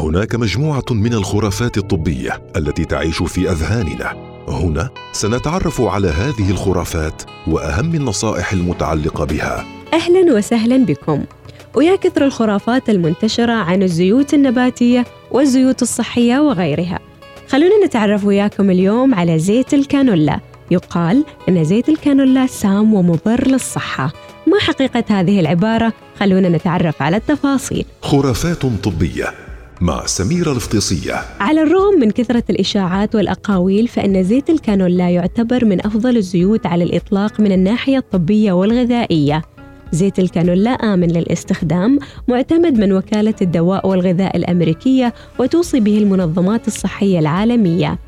هناك مجموعة من الخرافات الطبية التي تعيش في أذهاننا. هنا سنتعرف على هذه الخرافات وأهم النصائح المتعلقة بها. أهلا وسهلا بكم. ويا كثر الخرافات المنتشرة عن الزيوت النباتية والزيوت الصحية وغيرها. خلونا نتعرف وياكم اليوم على زيت الكانولا. يقال أن زيت الكانولا سام ومضر للصحة. ما حقيقة هذه العبارة؟ خلونا نتعرف على التفاصيل. خرافات طبية مع سميرة الفطيصية على الرغم من كثرة الإشاعات والأقاويل فإن زيت الكانولا يعتبر من أفضل الزيوت على الإطلاق من الناحية الطبية والغذائية. زيت الكانولا آمن للاستخدام معتمد من وكالة الدواء والغذاء الأمريكية وتوصي به المنظمات الصحية العالمية.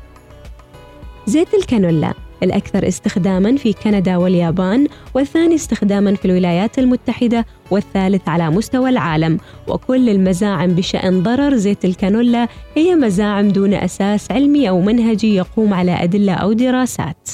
زيت الكانولا الأكثر استخداماً في كندا واليابان والثاني استخداماً في الولايات المتحدة والثالث على مستوى العالم. وكل المزاعم بشأن ضرر زيت الكانولا هي مزاعم دون أساس علمي أو منهجي يقوم على أدلة أو دراسات.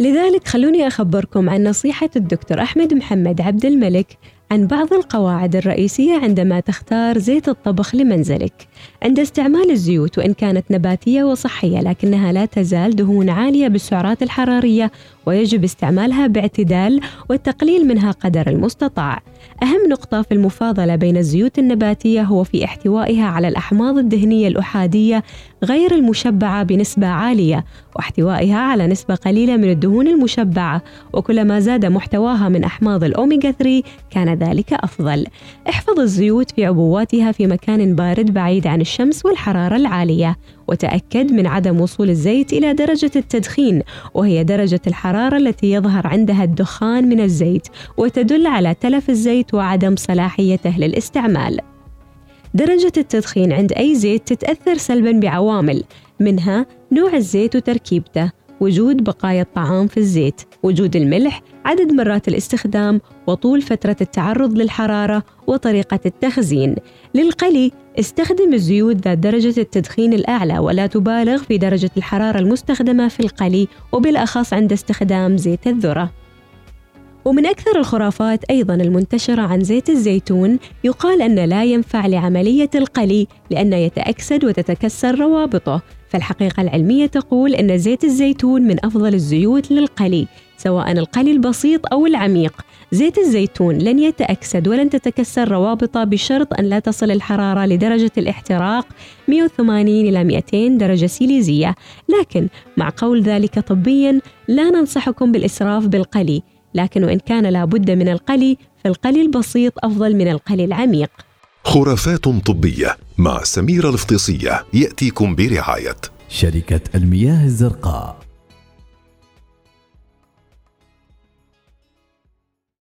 لذلك خلوني أخبركم عن نصيحة الدكتور أحمد محمد عبد الملك عن بعض القواعد الرئيسية عندما تختار زيت الطبخ لمنزلك. عند استعمال الزيوت وإن كانت نباتية وصحية لكنها لا تزال دهون عالية بالسعرات الحرارية ويجب استعمالها باعتدال والتقليل منها قدر المستطاع. أهم نقطة في المفاضلة بين الزيوت النباتية هو في احتوائها على الأحماض الدهنية الأحادية غير المشبعة بنسبة عالية واحتوائها على نسبة قليلة من الدهون المشبعة وكلما زاد محتواها من أحماض الأوميغا 3 كان ذلك أفضل. احفظ الزيوت في عبواتها في مكان بارد بعيد عن الشمس والحرارة العالية وتأكد من عدم وصول الزيت إلى درجة التدخين وهي درجة الحرارة التي يظهر عندها الدخان من الزيت وتدل على تلف الزيت وعدم صلاحيته للاستعمال درجة التدخين عند أي زيت تتأثر سلباً بعوامل منها نوع الزيت وتركيبته وجود بقايا الطعام في الزيت وجود الملح عدد مرات الاستخدام وطول فترة التعرض للحرارة وطريقة التخزين. للقلي استخدم الزيوت ذات درجة التدخين الأعلى ولا تبالغ في درجة الحرارة المستخدمة في القلي وبالأخص عند استخدام زيت الذرة. ومن أكثر الخرافات أيضا المنتشرة عن زيت الزيتون يقال أن لا ينفع لعملية القلي لأنه يتأكسد وتتكسر روابطه. فالحقيقة العلمية تقول أن زيت الزيتون من أفضل الزيوت للقلي سواء القلي البسيط أو العميق. زيت الزيتون لن يتأكسد ولن تتكسر روابطه بشرط أن لا تصل الحرارة لدرجة الاحتراق 180 إلى 200 درجة سيليزية. لكن مع قول ذلك طبيا لا ننصحكم بالإسراف بالقلي. لكن وإن كان لابد من القلي فالقلي البسيط أفضل من القلي العميق. خرافات طبية مع سميرة الفطيصية يأتيكم برعاية. شركة المياه الزرقاء.